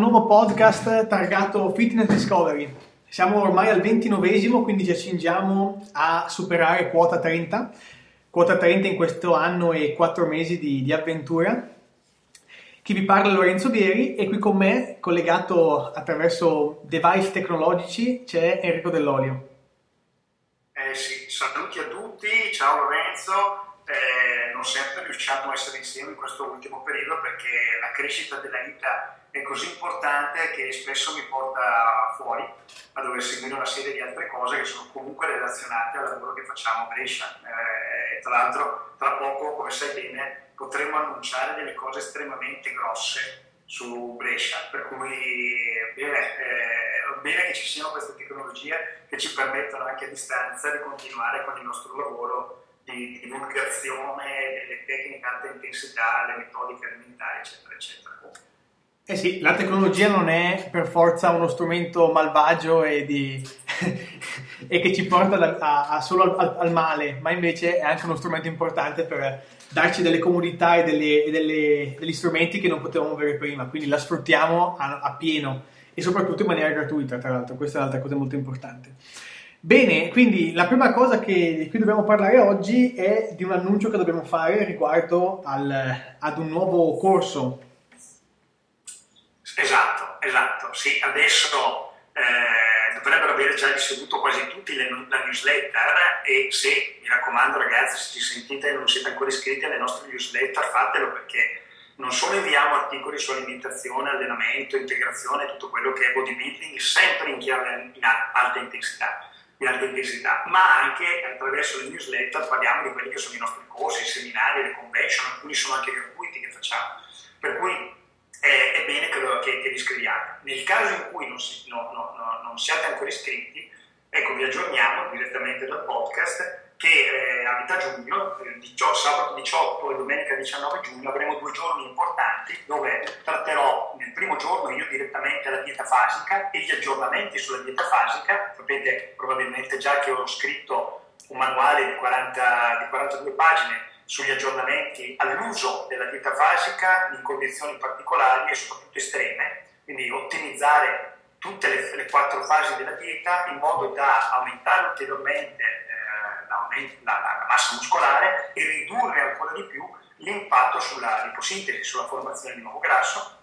Nuovo podcast targato Fitness Discovery. Siamo ormai al 29esimo, quindi ci accingiamo a superare quota 30. Quota 30 in questo anno e 4 mesi di, di avventura. Chi vi parla è Lorenzo Bieri e qui con me, collegato attraverso device tecnologici, c'è Enrico Dell'Olio. Eh sì, saluti a tutti, ciao Lorenzo eh, non sempre riusciamo a essere insieme in questo ultimo periodo perché la crescita della vita è così importante che spesso mi porta fuori a dover seguire una serie di altre cose che sono comunque relazionate al lavoro che facciamo a Brescia. Eh, tra l'altro, tra poco, come sai bene, potremo annunciare delle cose estremamente grosse su Brescia, per cui bene, eh, bene che ci siano queste tecnologie che ci permettono anche a distanza di continuare con il nostro lavoro di divulgazione delle tecniche alta intensità, le metodiche alimentari, eccetera, eccetera. Eh sì, la tecnologia non è per forza uno strumento malvagio e, di... e che ci porta da, a, a solo al, al, male, ma invece è anche uno strumento importante per darci delle comodità e, delle, e delle, degli strumenti che non potevamo avere prima, quindi la sfruttiamo a, a pieno e soprattutto in maniera gratuita, tra l'altro, questa è un'altra cosa molto importante. Bene, quindi la prima cosa che, di cui dobbiamo parlare oggi è di un annuncio che dobbiamo fare riguardo al, ad un nuovo corso. Esatto, esatto. Sì, adesso eh, dovrebbero aver già ricevuto quasi tutti le, la newsletter e se, mi raccomando ragazzi, se ci sentite e non siete ancora iscritti alle nostre newsletter, fatelo perché non solo inviamo articoli su alimentazione, allenamento, integrazione, tutto quello che è bodybuilding, sempre in chiave in alta intensità di alta intensità, ma anche attraverso le newsletter parliamo di quelli che sono i nostri corsi, i seminari, le convention, alcuni sono anche gratuiti che facciamo. Per cui è, è bene che, lo, che, che, vi iscriviate. Nel caso in cui non, si, no, no, no, non siate ancora iscritti, ecco, vi aggiorniamo direttamente dal podcast che eh, a metà giugno, eh, sabato 18 e domenica 19 giugno, avremo due giorni importanti dove tratterò nel primo giorno io direttamente la dieta fasica e gli aggiornamenti sulla dieta fasica. Sapete probabilmente già che ho scritto un manuale di, 40, di 42 pagine sugli aggiornamenti all'uso della dieta fasica in condizioni particolari e soprattutto estreme, quindi ottimizzare tutte le, le quattro fasi della dieta in modo da aumentare ulteriormente la, la, massa muscolare e ridurre ancora di più l'impatto sulla liposintesi, sulla formazione di nuovo grasso.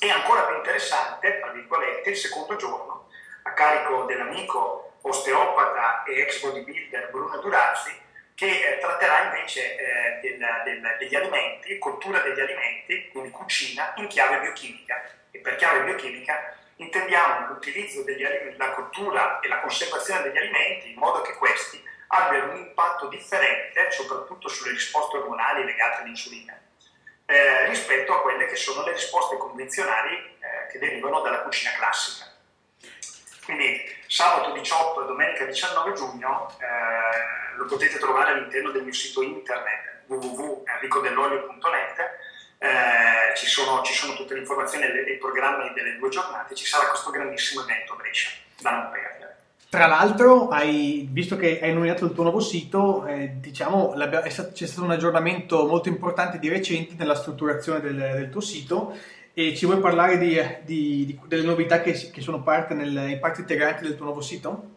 E ancora più interessante, tra virgolette, il secondo giorno, a carico dell'amico osteopata e ex bodybuilder Bruno Durazzi, che eh, tratterà invece eh, del, del, degli alimenti, cottura degli alimenti, quindi cucina in chiave biochimica. E per chiave biochimica intendiamo l'utilizzo degli alimenti, la cottura e la conservazione degli alimenti in modo che questi abbiano un impatto differente, soprattutto sulle risposte ormonali legate all'insulina, eh, rispetto a quelle che sono le risposte convenzionali eh, che derivano dalla cucina classica. Quindi sabato 18 e domenica 19 giugno eh, lo potete trovare all'interno del mio sito internet www.enricodellolio.net eh, ci, sono, ci, sono, tutte le informazioni e i programmi delle due giornate, ci sarà questo grandissimo evento Brescia, da non perdere. Tra l'altro, hai, visto che hai nominato il tuo nuovo sito, eh, diciamo, c'è stato un aggiornamento molto importante di recente nella strutturazione del, del tuo sito e ci vuoi parlare di, di, di, delle novità che, che sono parte nel, parte integranti del tuo nuovo sito?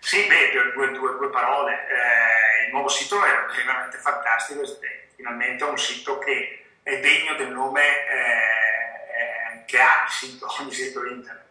Sì, beh, due, due, due parole. Eh, il nuovo sito è veramente fantastico, è finalmente un sito che è degno del nome eh, che ha il sito, ogni sito internet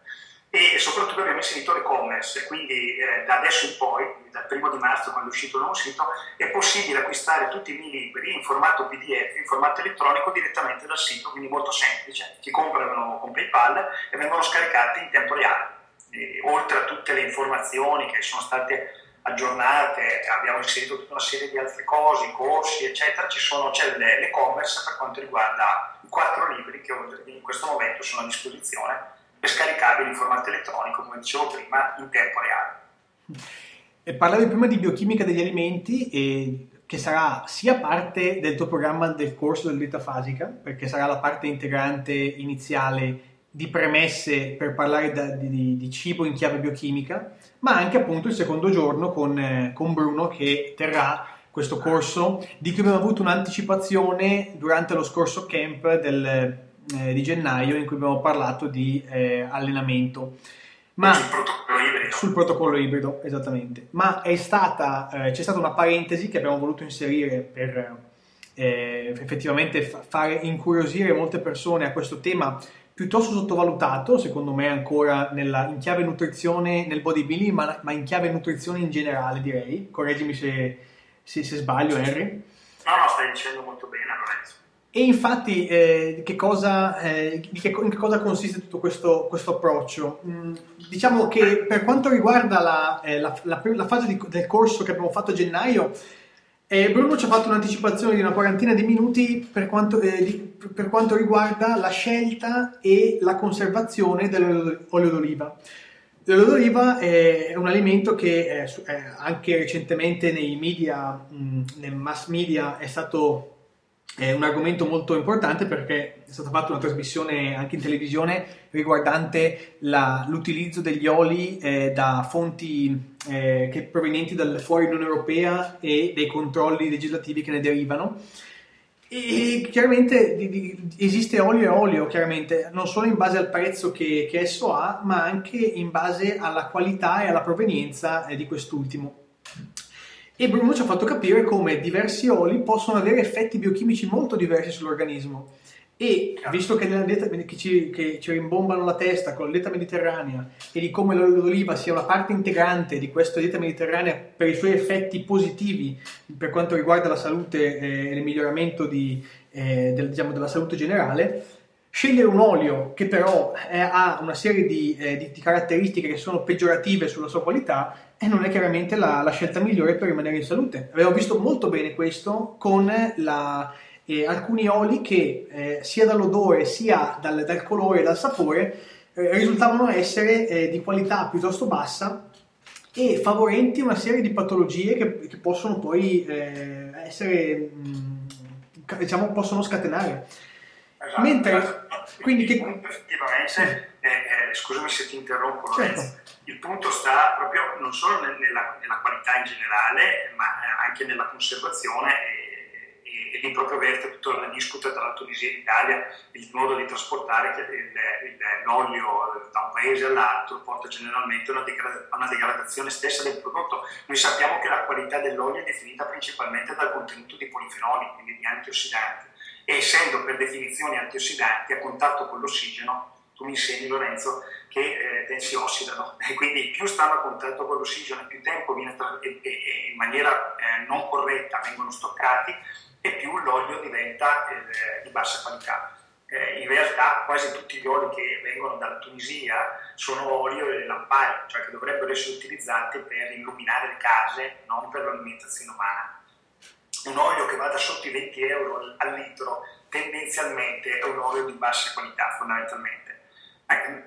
e soprattutto abbiamo inserito l'e-commerce, quindi eh, da adesso in poi, dal primo di marzo quando è uscito il nuovo sito, è possibile acquistare tutti i miei libri in formato PDF, in formato elettronico direttamente dal sito, quindi molto semplice. Si comprano con PayPal e vengono scaricati in tempo reale. E, oltre a tutte le informazioni che sono state aggiornate, abbiamo inserito tutta una serie di altre cose, corsi, eccetera, ci sono, c'è l'e-commerce per quanto riguarda i quattro libri che in questo momento sono a disposizione e scaricabili in formato elettronico, come dicevo prima, in tempo reale. Parlavi prima di biochimica degli alimenti e che sarà sia parte del tuo programma del corso del fasica, perché sarà la parte integrante iniziale di premesse per parlare da, di, di, cibo in chiave biochimica, ma anche appunto il secondo giorno con, eh, con Bruno che terrà questo corso di cui abbiamo avuto un'anticipazione durante lo scorso camp del eh, di gennaio in cui abbiamo parlato di eh, allenamento. Ma, sul protocollo ibrido. Sul protocollo ibrido, esattamente. Ma è stata, eh, c'è stata una parentesi che abbiamo voluto inserire per eh, effettivamente fa- fare incuriosire molte persone a questo tema piuttosto sottovalutato, secondo me ancora nella, in chiave nutrizione nel bodybuilding, ma, ma, in chiave nutrizione in generale direi. Correggimi se, se, se sbaglio, Henry. No, no, stai dicendo. E infatti, eh, che cosa, eh, che, in che cosa consiste tutto questo, questo approccio? Mm, diciamo che per quanto riguarda la, eh, la, la, la fase di, del corso che abbiamo fatto a gennaio, eh, Bruno ci ha fatto un'anticipazione di una quarantina di minuti per quanto, eh, di, per quanto, riguarda la scelta e la conservazione dell'olio d'oliva. L'olio d'oliva è un alimento che eh, anche recentemente nei media, mh, nel mass media è stato è un argomento molto importante perché è stata fatta una trasmissione anche in televisione riguardante la, l'utilizzo degli oli eh, da fonti eh, provenienti dal fuori Unione Europea e dei controlli legislativi che ne derivano. E chiaramente di, di, esiste olio e olio, chiaramente, non solo in base al prezzo che, che esso ha, ma anche in base alla qualità e alla provenienza eh, di quest'ultimo. E Bruno ci ha fatto capire come diversi oli possono avere effetti biochimici molto diversi sull'organismo. E visto che dieta che ci, che ci rimbombano la testa con la dieta mediterranea e di come l'olio d'oliva sia una parte integrante di questa dieta mediterranea per i suoi effetti positivi per quanto riguarda la salute eh, e il miglioramento di, eh, del, diciamo, della salute generale, scegliere un olio che però è, ha una serie di, eh, di, di caratteristiche che sono peggiorative sulla sua qualità e non è chiaramente la, la, scelta migliore per rimanere in salute. Abbiamo visto molto bene questo con la, eh, alcuni oli che eh, sia dall'odore sia dal, dal colore e dal sapore eh, risultavano essere eh, di qualità piuttosto bassa e favorenti una serie di patologie che, che possono poi eh, essere, mm, diciamo, possono scatenare. Esatto, Mentre, esatto. quindi che... Effettivamente, eh, scusami se ti interrompo, certo il punto sta proprio non solo nella, nella qualità in generale, ma anche nella conservazione e, e, e lì proprio verte tutta la discuta tra la Tunisia e l'Italia, il modo di trasportare il, il, l'olio da un paese all'altro porta generalmente a una, degrad- una degradazione stessa del prodotto. Noi sappiamo che la qualità dell'olio è definita principalmente dal contenuto di polifenoli, quindi di antiossidanti, e essendo per definizione antiossidanti a contatto con l'ossigeno tu mi insegni Lorenzo che eh, si ossidano e quindi più stanno a contatto con l'ossigeno più tempo viene tra- e, e, in maniera eh, non corretta vengono stoccati e più l'olio diventa eh, di bassa qualità. Eh, in realtà quasi tutti gli oli che vengono dalla Tunisia sono olio lampari, cioè che dovrebbero essere utilizzati per illuminare le case, non per l'alimentazione umana. Un olio che vada sotto i 20 euro al litro tendenzialmente è un olio di bassa qualità fondamentalmente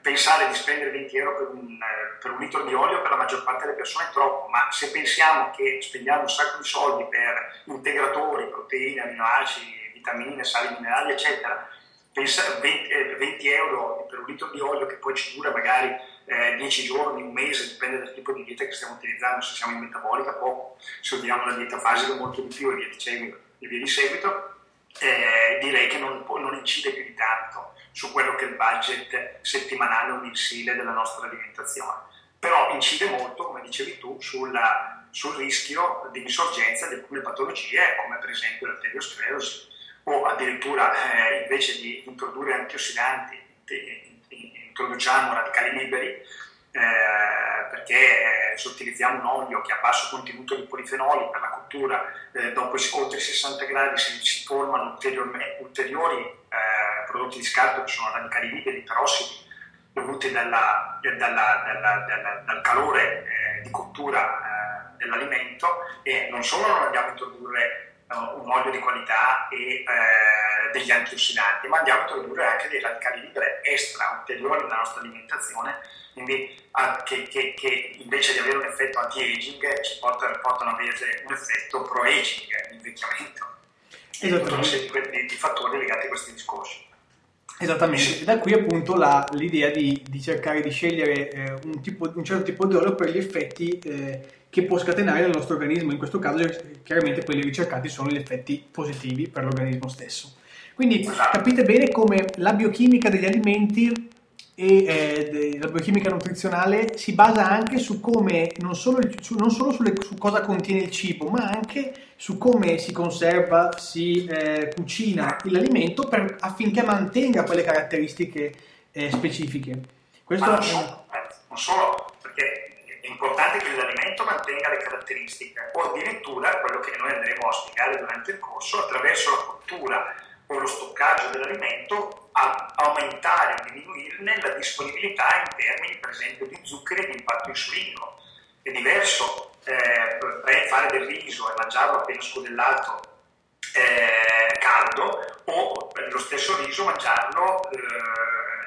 pensare di spendere 20 euro per un, eh, per un, litro di olio per la maggior parte delle persone è troppo, ma se pensiamo che spendiamo un sacco di soldi per integratori, proteine, aminoacidi, vitamine, sali minerali, eccetera, pensa, 20, 20, eh, euro per un litro di olio che poi ci dura magari eh, 10 giorni, un mese, dipende dal tipo di dieta che stiamo utilizzando, se siamo in metabolica poco, se usiamo la dieta fasica molto di più e via di seguito, e via di seguito eh, direi che non, non incide più di tanto su quello che è il budget settimanale o mensile della nostra alimentazione. Però incide molto, come dicevi tu, sulla, sul rischio di insorgenza di alcune patologie, come per esempio l'arteriosclerosi, o addirittura eh, invece di introdurre antiossidanti, introduciamo radicali liberi, eh, perché eh, se utilizziamo un olio che ha basso contenuto di polifenoli per la cottura, eh, dopo oltre 60 gradi si, si formano ulteriori eh, prodotti di scarto che sono radicali liberi, perossidi, dovuti dalla, dalla, dalla, dal calore eh, di cottura eh, dell'alimento e non solo non andiamo a introdurre uh, un olio di qualità e uh, degli antiossidanti, ma andiamo a introdurre anche dei radicali liberi extra ulteriori nella nostra alimentazione, quindi uh, che, che, che, invece di avere un effetto anti-aging ci portano, portano ad avere un effetto pro-aging, invecchiamento. E tutta una serie di fattori legati a questi discorsi. Esattamente, da qui appunto la, l'idea di, di, cercare di scegliere eh, un, tipo, un, certo tipo di olio per gli effetti eh, che può scatenare nel nostro organismo, in questo caso chiaramente quelli ricercati sono gli effetti positivi per l'organismo stesso. Quindi esatto. capite bene come la biochimica degli alimenti e eh, la biochimica nutrizionale si basa anche su come, non solo, su, non solo sulle, su cosa contiene il cibo, ma anche su come si conserva, si eh, cucina l'alimento per, affinché mantenga quelle caratteristiche eh, specifiche. Questo ma non, solo, non solo, perché è importante che l'alimento mantenga le caratteristiche, o addirittura quello che noi andremo a spiegare durante il corso, attraverso la cottura o lo stoccaggio dell'alimento a aumentare o diminuirne la disponibilità in termini per esempio di zuccheri e di impatto insulinico. È diverso eh, fare del riso e mangiarlo appena scodellato eh, caldo o lo stesso riso mangiarlo eh,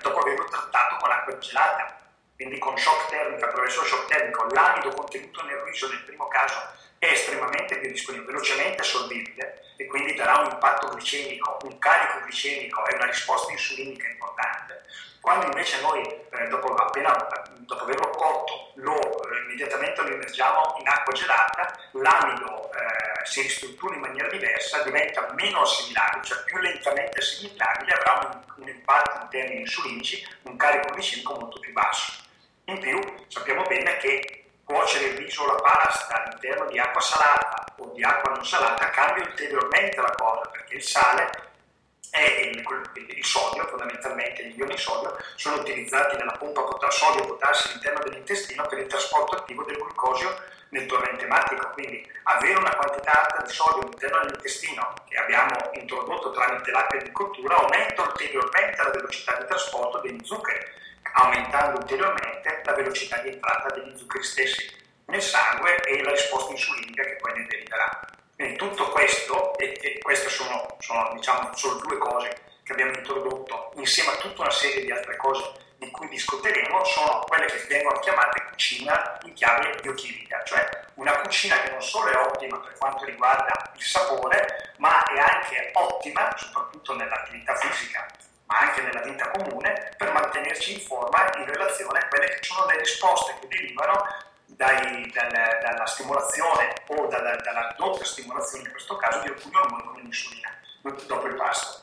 dopo averlo trattato con acqua gelata. Quindi con shock termico, attraverso shock termico, l'amido contenuto nel riso nel primo caso è estremamente biodisponibile, velocemente assorbibile e quindi darà un impatto glicemico, un carico glicemico e una risposta insulinica importante. Quando invece noi, eh, dopo, appena, dopo averlo cotto, lo, eh, immediatamente lo immergiamo in acqua gelata, l'amido eh, si ristruttura in maniera diversa, diventa meno assimilabile, cioè più lentamente assimilabile, avrà un, un impatto in termini insulinici, un carico glicemico molto più basso. In più sappiamo bene che cuocere il riso o la pasta all'interno di acqua salata o di acqua non salata cambia ulteriormente la cosa perché il sale e il, il, sodio, fondamentalmente gli ioni sodio, sono utilizzati nella pompa sodio potassio all'interno dell'intestino per il trasporto attivo del glucosio nel torrente ematico. Quindi avere una quantità alta di sodio all'interno dell'intestino che abbiamo introdotto tramite l'acqua di cottura aumenta ulteriormente la velocità di trasporto degli zuccheri aumentando ulteriormente la velocità di entrata degli zuccheri stessi nel sangue e la risposta insulinica che poi ne deriverà. Quindi tutto questo, e, e queste sono, sono diciamo, solo due cose che abbiamo introdotto, insieme a tutta una serie di altre cose di cui discuteremo, sono quelle che vengono chiamate cucina in chiave biochimica, cioè una cucina che non solo è ottima per quanto riguarda il sapore, ma è anche ottima, soprattutto nell'attività fisica, ma anche nella vita comune, per mantenerci in forma in relazione a quelle che sono le risposte che derivano dai, dal, dalla stimolazione o dalla, dalla ridotta stimolazione, in questo caso, di alcuni ormoni come l'insulina dopo il pasto.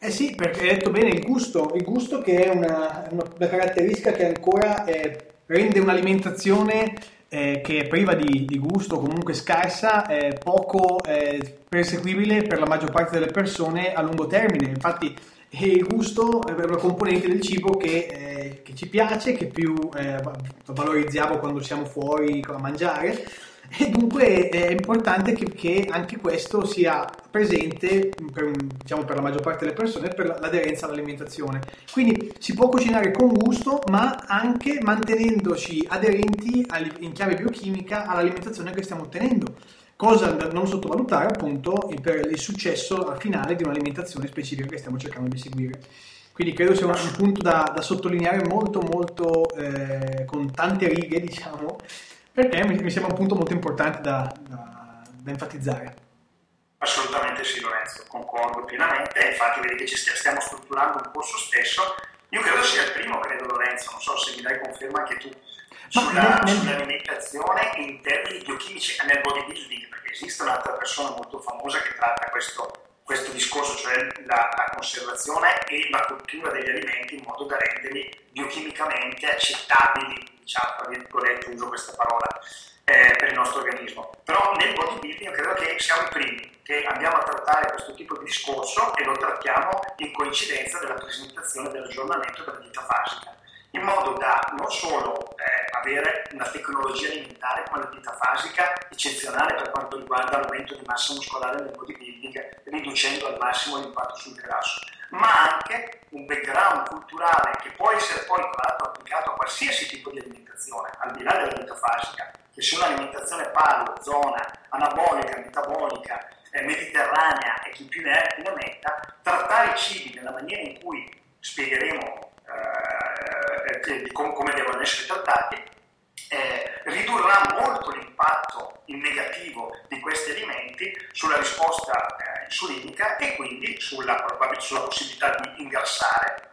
Eh sì, perché hai detto bene il gusto, il gusto che è una, una, una caratteristica che ancora eh, rende un'alimentazione eh, che è priva di, di gusto, comunque scarsa, eh, poco eh, perseguibile per la maggior parte delle persone a lungo termine. Infatti e il gusto è una componente del cibo che, eh, che ci piace, che più eh, valorizziamo quando siamo fuori a mangiare e dunque è importante che, che anche questo sia presente per, diciamo, per, la maggior parte delle persone per l'aderenza all'alimentazione. Quindi si può cucinare con gusto ma anche mantenendoci aderenti in chiave biochimica all'alimentazione che stiamo ottenendo cosa da non sottovalutare appunto per il successo finale di un'alimentazione specifica che stiamo cercando di seguire. Quindi credo sia un, punto da, da sottolineare molto molto eh, con tante righe diciamo perché mi, mi, sembra un punto molto importante da, da, da enfatizzare. Assolutamente sì Lorenzo, concordo pienamente, infatti vedi che ci stiamo strutturando un corso stesso, io credo sia il primo, credo Lorenzo, non so se mi dai conferma anche tu, sulla, nel... sull'alimentazione in termini biochimici nel bodybuilding, perché esiste un'altra persona molto famosa che tratta questo, questo discorso, cioè la, la, conservazione e la cottura degli alimenti in modo da renderli biochimicamente accettabili, diciamo, tra virgolette, uso questa parola, eh, per il nostro organismo. Però nel bodybuilding credo che siamo i primi che andiamo a trattare questo tipo di discorso e lo trattiamo in coincidenza della presentazione dell'aggiornamento della dieta fasica in modo da non solo eh, avere una tecnologia alimentare come la dieta fasica eccezionale per quanto riguarda l'aumento di massa muscolare nel bodybuilding, riducendo al massimo l'impatto sul grasso, ma anche un background culturale che può essere poi tra applicato a qualsiasi tipo di alimentazione, al di là della dieta fasica, che sia un'alimentazione paleo, zona, anabolica, metabolica, eh, mediterranea e chi più ne è più ne metta, trattare i cibi nella maniera in cui spiegheremo eh, com- come devono essere trattati, eh, ridurrà molto l'impatto in negativo di questi alimenti sulla risposta eh, insulinica e quindi sulla, sulla, possibilità di ingrassare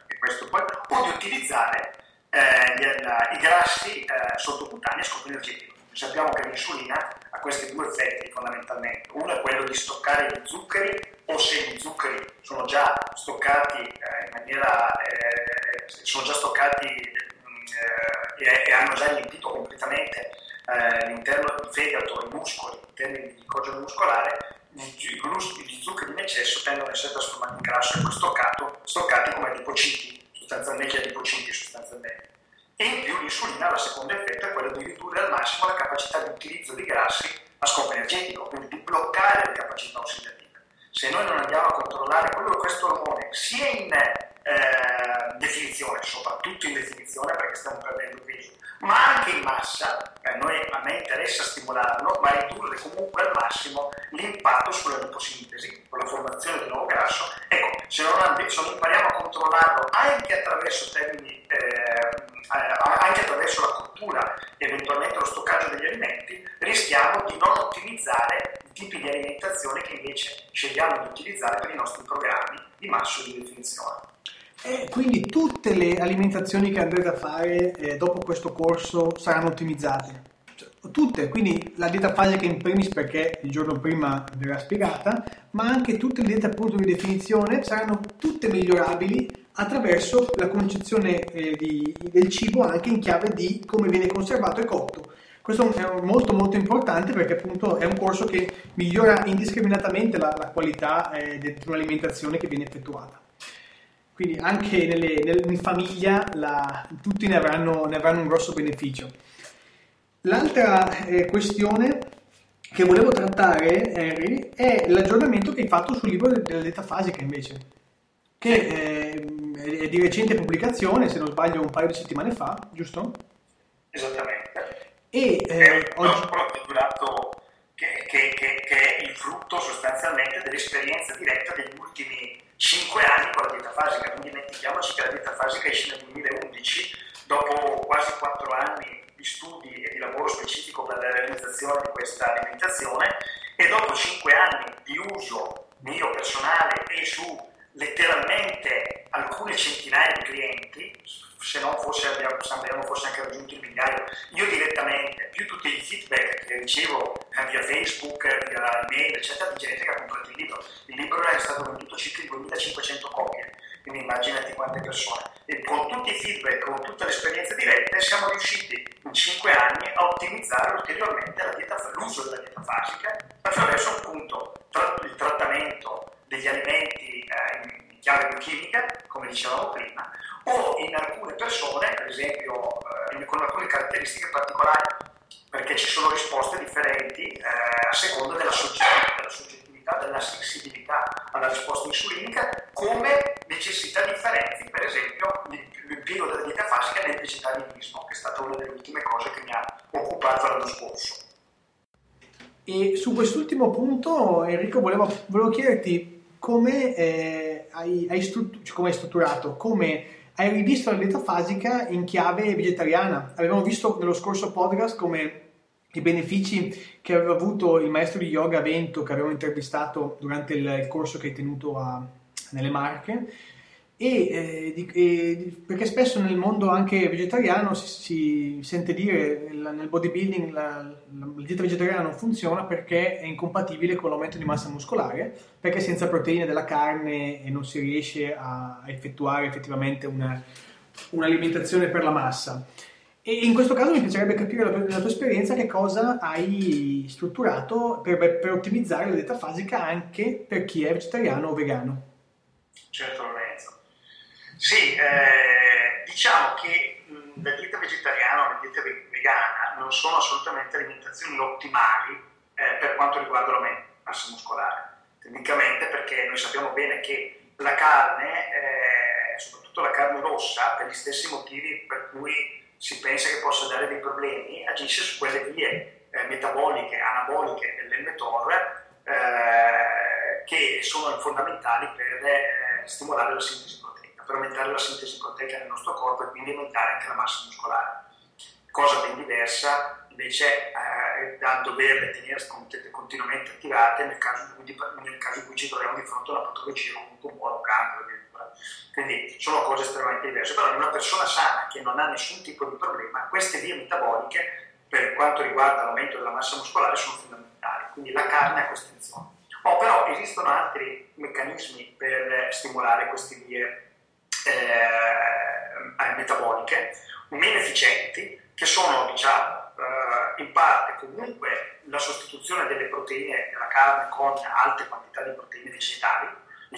poi, o di utilizzare eh, gli, i grassi eh, sottocutanei a scopo energetico. Sappiamo che l'insulina questi due effetti fondamentalmente. Uno è quello di stoccare gli zuccheri o se gli zuccheri sono già stoccati eh, in maniera eh, sono già stoccati e, e, hanno già riempito completamente eh, l'interno del fegato i muscoli in termini di glicogeno muscolare, gli zuccheri in eccesso tendono a essere trasformati in grasso e stoccato, stoccati come adipociti, sostanzialmente adipociti sostanzialmente. E in più l'insulina, la seconda effetto, è quello di ridurre al massimo la capacità di utilizzo di grassi a scopo energetico, quindi di bloccare le capacità ossidative. Se noi non andiamo a controllare quello, questo ormone, sia in eh, definizione, soprattutto in definizione perché stiamo perdendo peso, ma anche in massa, eh, noi, a me interessa stimolarlo, ma ridurre comunque al massimo l'impatto sulla liposintesi, con la formazione di nuovo grasso. Ecco, se non, se impariamo a controllarlo anche attraverso termini, eh, anche attraverso la cottura e eventualmente lo stoccaggio degli alimenti, rischiamo di non ottimizzare i tipi di alimentazione che invece scegliamo di utilizzare per i nostri programmi di massa e di definizione. E quindi tutte le alimentazioni che andrete a fare eh, dopo questo corso saranno ottimizzate. Cioè, tutte, quindi la dieta fasica in primis perché il giorno prima verrà spiegata, ma anche tutte le diete appunto di definizione saranno tutte migliorabili attraverso la concezione eh, di, del cibo anche in chiave di come viene conservato e cotto. Questo è molto molto importante perché appunto è un corso che migliora indiscriminatamente la, la qualità eh, di un'alimentazione che viene effettuata. Quindi anche nelle, nelle, in famiglia la, tutti ne avranno, ne avranno, un grosso beneficio. L'altra eh, questione che volevo trattare, Henry, è l'aggiornamento che hai fatto sul libro della dieta fasica invece, che eh, è di recente pubblicazione, se non sbaglio un paio di settimane fa, giusto? Esattamente. E eh, oggi... durato che, che, che, che è il frutto sostanzialmente dell'esperienza diretta degli ultimi 5 anni con la dieta fasica, non dimentichiamoci che la dieta fasica esce nel 2011, dopo quasi 4 anni di studi e di lavoro specifico per la realizzazione di questa alimentazione e dopo 5 anni di uso mio personale e su letteralmente alcune centinaia di clienti, se non forse abbiamo, abbiamo forse anche raggiunto il migliaio, io direttamente, più tutti i feedback che ricevo eh, via Facebook, via email, eccetera, di gente che ha comprato il libro. Il libro è stato venduto circa in 2500 copie, quindi immaginati quante persone. E con tutti i feedback, con tutte le esperienze dirette, siamo riusciti in 5 anni a ottimizzare ulteriormente dieta, l'uso della dieta fasica attraverso appunto il trattamento degli alimenti eh, in chiave biochimica, come dicevamo prima, o in alcune persone, per esempio eh, con alcune caratteristiche particolari, perché ci sono risposte differenti eh, a seconda della soggettività, della soggettività, della sensibilità alla risposta insulinica, come necessità differenti, per esempio l'impiego della dieta fasica nel vegetarianismo, che è stata una delle ultime cose che mi ha occupato l'anno scorso. E su quest'ultimo punto, Enrico, volevo, volevo chiederti come, eh, hai, hai struttur- cioè, come hai strutturato, come hai rivisto la dieta fasica in chiave vegetariana. Abbiamo visto nello scorso podcast come i benefici che aveva avuto il maestro di yoga Vento che avevo intervistato durante il corso che hai tenuto a, nelle Marche e, eh, di, e, perché spesso nel mondo anche vegetariano si, si sente dire la, nel bodybuilding la, la, la, dieta vegetariana non funziona perché è incompatibile con l'aumento di massa muscolare, perché senza proteine della carne non si riesce a, a effettuare effettivamente una, un'alimentazione per la massa. E in questo caso mi piacerebbe capire dalla tua esperienza che cosa hai strutturato per, per ottimizzare la dieta fasica anche per chi è vegetariano o vegano. Certo, sì, eh, diciamo che mh, la dieta vegetariana o la dieta vegana non sono assolutamente alimentazioni ottimali eh, per quanto riguarda di massa muscolare. Tecnicamente perché noi sappiamo bene che la carne, eh, soprattutto la carne rossa, per gli stessi motivi per cui si pensa che possa dare dei problemi, agisce su quelle vie eh, metaboliche, anaboliche dell'MTOR eh, che sono fondamentali per eh, stimolare la sintesi per aumentare la sintesi proteica nel nostro corpo e quindi aumentare anche la massa muscolare. Cosa ben diversa invece eh, da doverle tenere continuamente attivate nel caso, nel caso in cui ci troviamo di fronte a una patologia come un tumore o cancro addirittura. Quindi sono cose estremamente diverse, però in una persona sana che non ha nessun tipo di problema, queste vie metaboliche per quanto riguarda l'aumento della massa muscolare sono fondamentali quindi la carne a costrizione. Oh, però esistono altri meccanismi per stimolare queste vie eh, metaboliche meno efficienti che sono diciamo eh, in parte comunque la sostituzione delle proteine della carne con alte quantità di proteine vegetali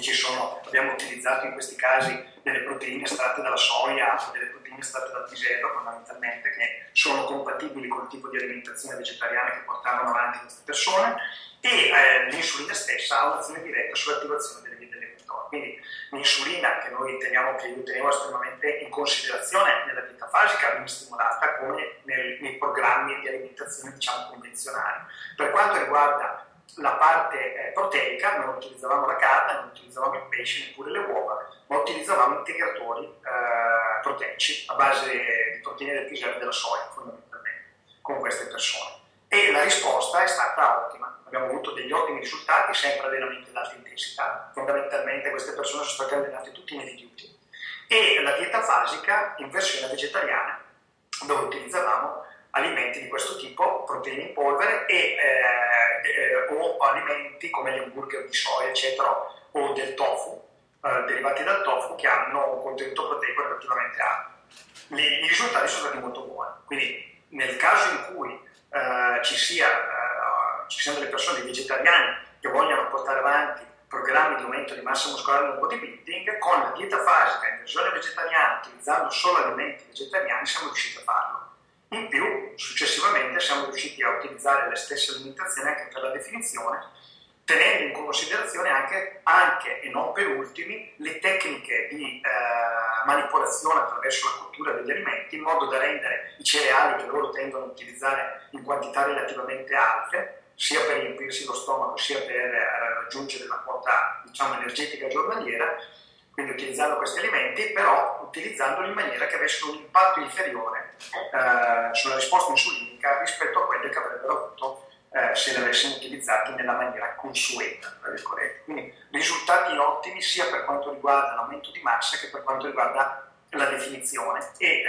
sono, abbiamo utilizzato in questi casi delle proteine estratte dalla soia delle proteine estratte dal pisello fondamentalmente che sono compatibili con il tipo di alimentazione vegetariana che portavano avanti queste persone e eh, l'insulina stessa ha un'azione diretta sull'attivazione delle vie dell'equatore. Quindi l'insulina che noi teniamo, che io tenevo estremamente in considerazione nella dieta fasica, viene stimolata come nel, nei programmi di alimentazione diciamo convenzionali. Per quanto riguarda la parte eh, proteica, non utilizzavamo la carne, non utilizzavamo il pesce, neppure le uova, ma utilizzavamo integratori eh, proteici a base di proteine del pisello della soia, fondamentalmente, con queste persone. E la risposta è stata ottima. Abbiamo avuto degli ottimi risultati, sempre allenamenti ad alta intensità. Fondamentalmente queste persone sono state allenate tutti nei duty. E la dieta fasica in versione vegetariana, dove utilizzavamo alimenti di questo tipo, proteine in polvere e, eh, o alimenti come gli hamburger di soia, eccetera, o del tofu, eh, derivati dal tofu che hanno un contenuto proteico relativamente alto. I risultati sono stati molto buoni. Quindi nel caso in cui eh, ci, sia, eh, ci siano delle persone vegetariane che vogliono portare avanti programmi di aumento di massa muscolare nel bodybuilding, con la dieta fasica in versione vegetariana, utilizzando solo alimenti vegetariani, siamo riusciti a farlo. In più, successivamente siamo riusciti a utilizzare le stesse alimentazioni anche per la definizione, tenendo in considerazione anche, anche e non per ultimi le tecniche di eh, manipolazione attraverso la cottura degli alimenti in modo da rendere i cereali che loro tendono a utilizzare in quantità relativamente alte, sia per riempirsi lo stomaco sia per eh, raggiungere la quota diciamo, energetica giornaliera, quindi utilizzando questi alimenti, però utilizzandoli in maniera che avessero un impatto inferiore eh, sulla risposta insulinica rispetto a quelle che avrebbero avuto eh, se le avessimo utilizzate nella maniera consueta. Quindi risultati ottimi sia per quanto riguarda l'aumento di massa che per quanto riguarda la definizione e eh,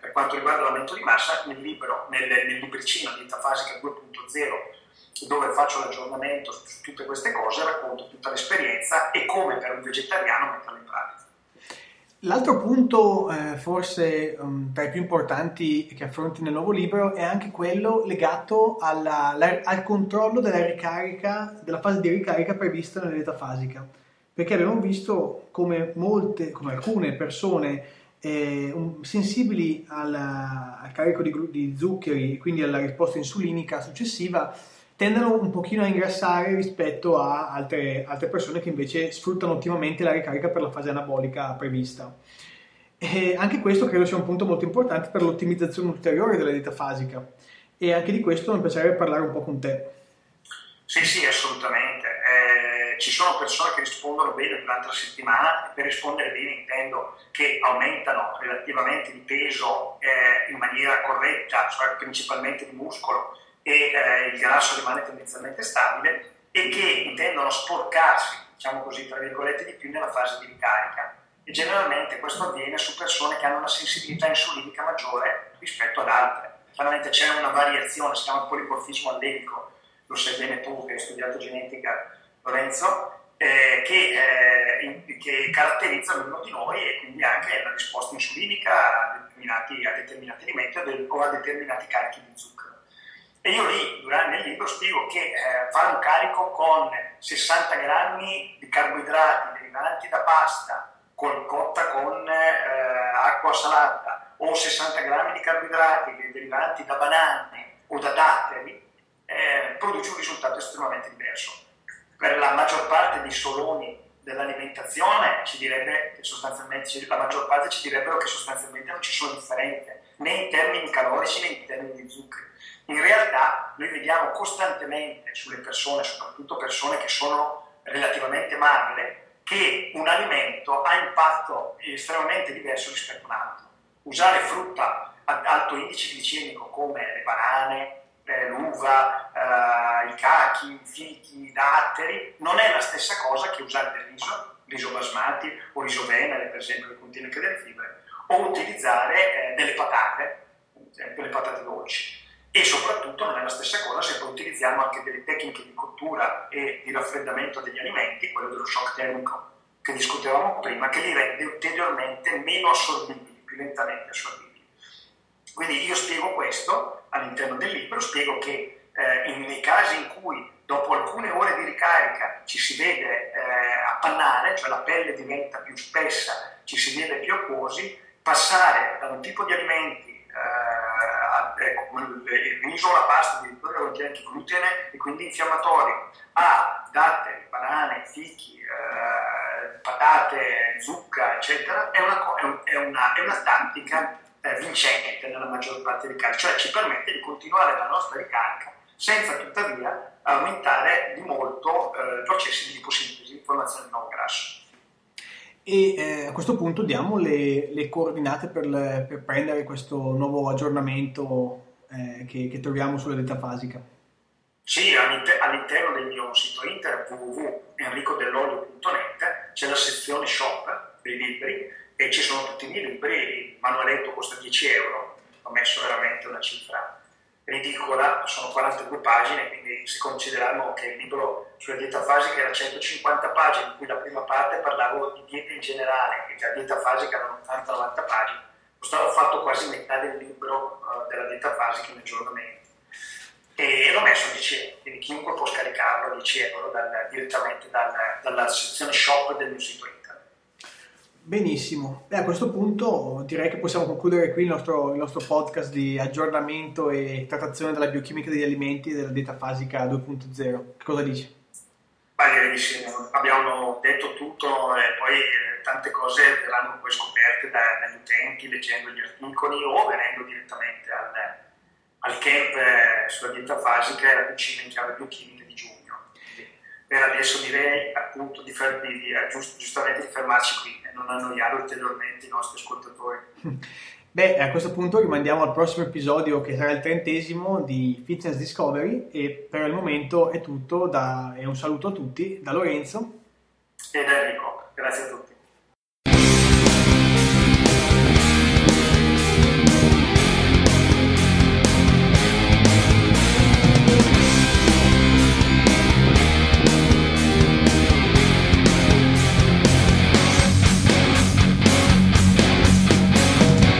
per quanto riguarda l'aumento di massa nel libro, nel, nel libricino di Fasica 2.0 dove faccio l'aggiornamento su tutte queste cose, racconto tutta l'esperienza e come per un vegetariano metterla in pratica. L'altro punto, eh, forse um, tra i più importanti che affronti nel nuovo libro, è anche quello legato alla, la, al controllo della ricarica, della fase di ricarica prevista nell'età fasica. Perché abbiamo visto come molte, come alcune persone eh, um, sensibili alla, al carico di, di zuccheri e quindi alla risposta insulinica successiva, tendono un pochino a ingrassare rispetto a altre, altre, persone che invece sfruttano ottimamente la ricarica per la fase anabolica prevista. E anche questo credo sia un punto molto importante per l'ottimizzazione ulteriore della dieta fasica e anche di questo mi piacerebbe parlare un po' con te. Sì, sì, assolutamente. Eh, ci sono persone che rispondono bene durante la settimana per rispondere bene intendo che aumentano relativamente di peso eh, in maniera corretta, cioè principalmente di muscolo, e eh, il grasso rimane tendenzialmente stabile e che intendono sporcarsi, diciamo così, tra virgolette, di più nella fase di ricarica. E generalmente questo avviene su persone che hanno una sensibilità insulinica maggiore rispetto ad altre. Chiaramente c'è una variazione, si chiama polimorfismo allelico, lo sai bene tu che hai studiato genetica, Lorenzo, eh, che, eh, che, caratterizza ognuno di noi e quindi anche la risposta insulinica a a determinati alimenti o a determinati carichi di zucchero. E io lì, durante il libro, spiego che eh, fare un carico con 60 grammi di carboidrati derivanti da pasta con, cotta con eh, acqua salata o 60 grammi di carboidrati derivanti da banane o da datteri eh, produce un risultato estremamente diverso. Per la maggior parte dei soloni dell'alimentazione ci direbbe che sostanzialmente, la maggior parte ci direbbero che sostanzialmente non ci sono differenze né in termini calorici né in termini di zucchero in realtà noi vediamo costantemente sulle persone, soprattutto persone che sono relativamente magre, che un alimento ha impatto estremamente diverso rispetto a un altro. Usare frutta ad alto indice glicemico come le banane, eh, l'uva, eh, i cachi, i fichi, i datteri, non è la stessa cosa che usare del riso, riso basmati o riso venere, per esempio, che contiene anche delle fibre, o utilizzare eh, delle patate, per esempio le patate dolci e soprattutto non è la stessa cosa se poi utilizziamo anche delle tecniche di cottura e di raffreddamento degli alimenti, quello dello shock termico che discutevamo prima, che li rende ulteriormente meno assorbibili, più lentamente assorbibili. Quindi io spiego questo all'interno del libro, spiego che eh, nei casi in cui dopo alcune ore di ricarica ci si vede eh, appannare, cioè la pelle diventa più spessa, ci si vede più acquosi, passare da un tipo di alimenti il riso, la pasta, addirittura contiene anche glutine e quindi infiammatorio, a datte, banane, fichi, eh, patate, zucca, eccetera, è una, è un, è una, è una tattica eh, vincente nella maggior parte dei casi, cioè ci permette di continuare la nostra ricarica senza tuttavia aumentare di molto eh, i processi di liposintesi di formazione di nuovo grasso. E eh, a questo punto diamo le, le coordinate per, le, per, prendere questo nuovo aggiornamento eh, che, che, troviamo sulla dieta fasica. Sì, all'interno del mio sito internet www.enricodell'olio.net c'è la sezione shop dei libri e ci sono tutti i miei libri, il manualetto costa 10 euro, ho messo veramente una cifra ridicola, sono 42 pagine, quindi se consideriamo che il libro sulla dieta fasica era 150 pagine, in cui la prima parte parlavo di dieta in generale, e già dieta fasica erano 80-90 pagine, ho fatto quasi metà del libro uh, della dieta fasica in aggiornamento. E l'ho messo a 10 euro, quindi chiunque può scaricarlo a 10 euro dal, direttamente dal, dalla sezione shop del mio sito internet. Benissimo, e a questo punto direi che possiamo concludere qui il nostro, il nostro, podcast di aggiornamento e trattazione della biochimica degli alimenti e della dieta fasica 2.0. Che cosa dici? Beh, abbiamo detto tutto e poi eh, tante cose verranno poi scoperte da, dagli utenti leggendo gli articoli o venendo direttamente al, al camp eh, sulla dieta fasica e la cucina in chiave biochimica di giugno per adesso direi appunto di, fer- di, di giust- giustamente di fermarci qui e non annoiare ulteriormente i nostri ascoltatori. Beh, a questo punto rimandiamo al prossimo episodio che sarà il trentesimo di Fitness Discovery e per il momento è tutto da, e un saluto a tutti da Lorenzo e da Enrico. Grazie a tutti.